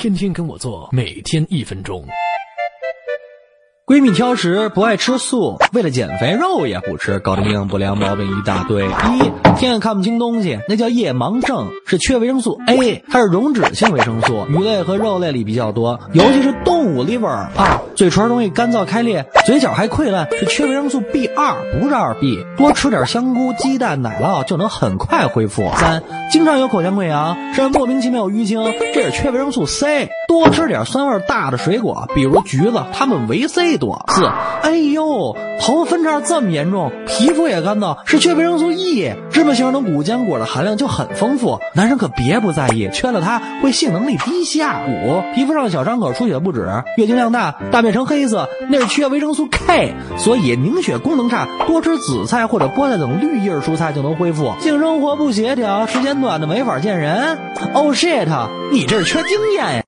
天天跟我做，每天一分钟。闺蜜挑食，不爱吃素，为了减肥，肉也不吃，搞得营养不良毛病一大堆。一天眼看不清东西，那叫夜盲症，是缺维生素 A，它是溶脂性维生素，鱼类和肉类里比较多，尤其是动物 liver。二嘴唇容易干燥开裂，嘴角还溃烂，是缺维生素 B 二，不是二 B。多吃点香菇、鸡蛋、奶酪就能很快恢复。三经常有口腔溃疡，甚至莫名其妙有淤青，这是缺维生素 C。多吃点酸味大的水果，比如橘子，它们维 C 多。四，哎呦，头发分叉这么严重，皮肤也干燥，是缺维生素 E。芝麻型的谷浆果的含量就很丰富，男生可别不在意，缺了它会性能力低下。五，皮肤上小伤口出血不止，月经量大，大便成黑色，那是缺维生素 K。所以凝血功能差，多吃紫菜或者菠菜等绿叶蔬菜就能恢复。性生活不协调，时间短的没法见人。Oh shit，你这是缺经验呀！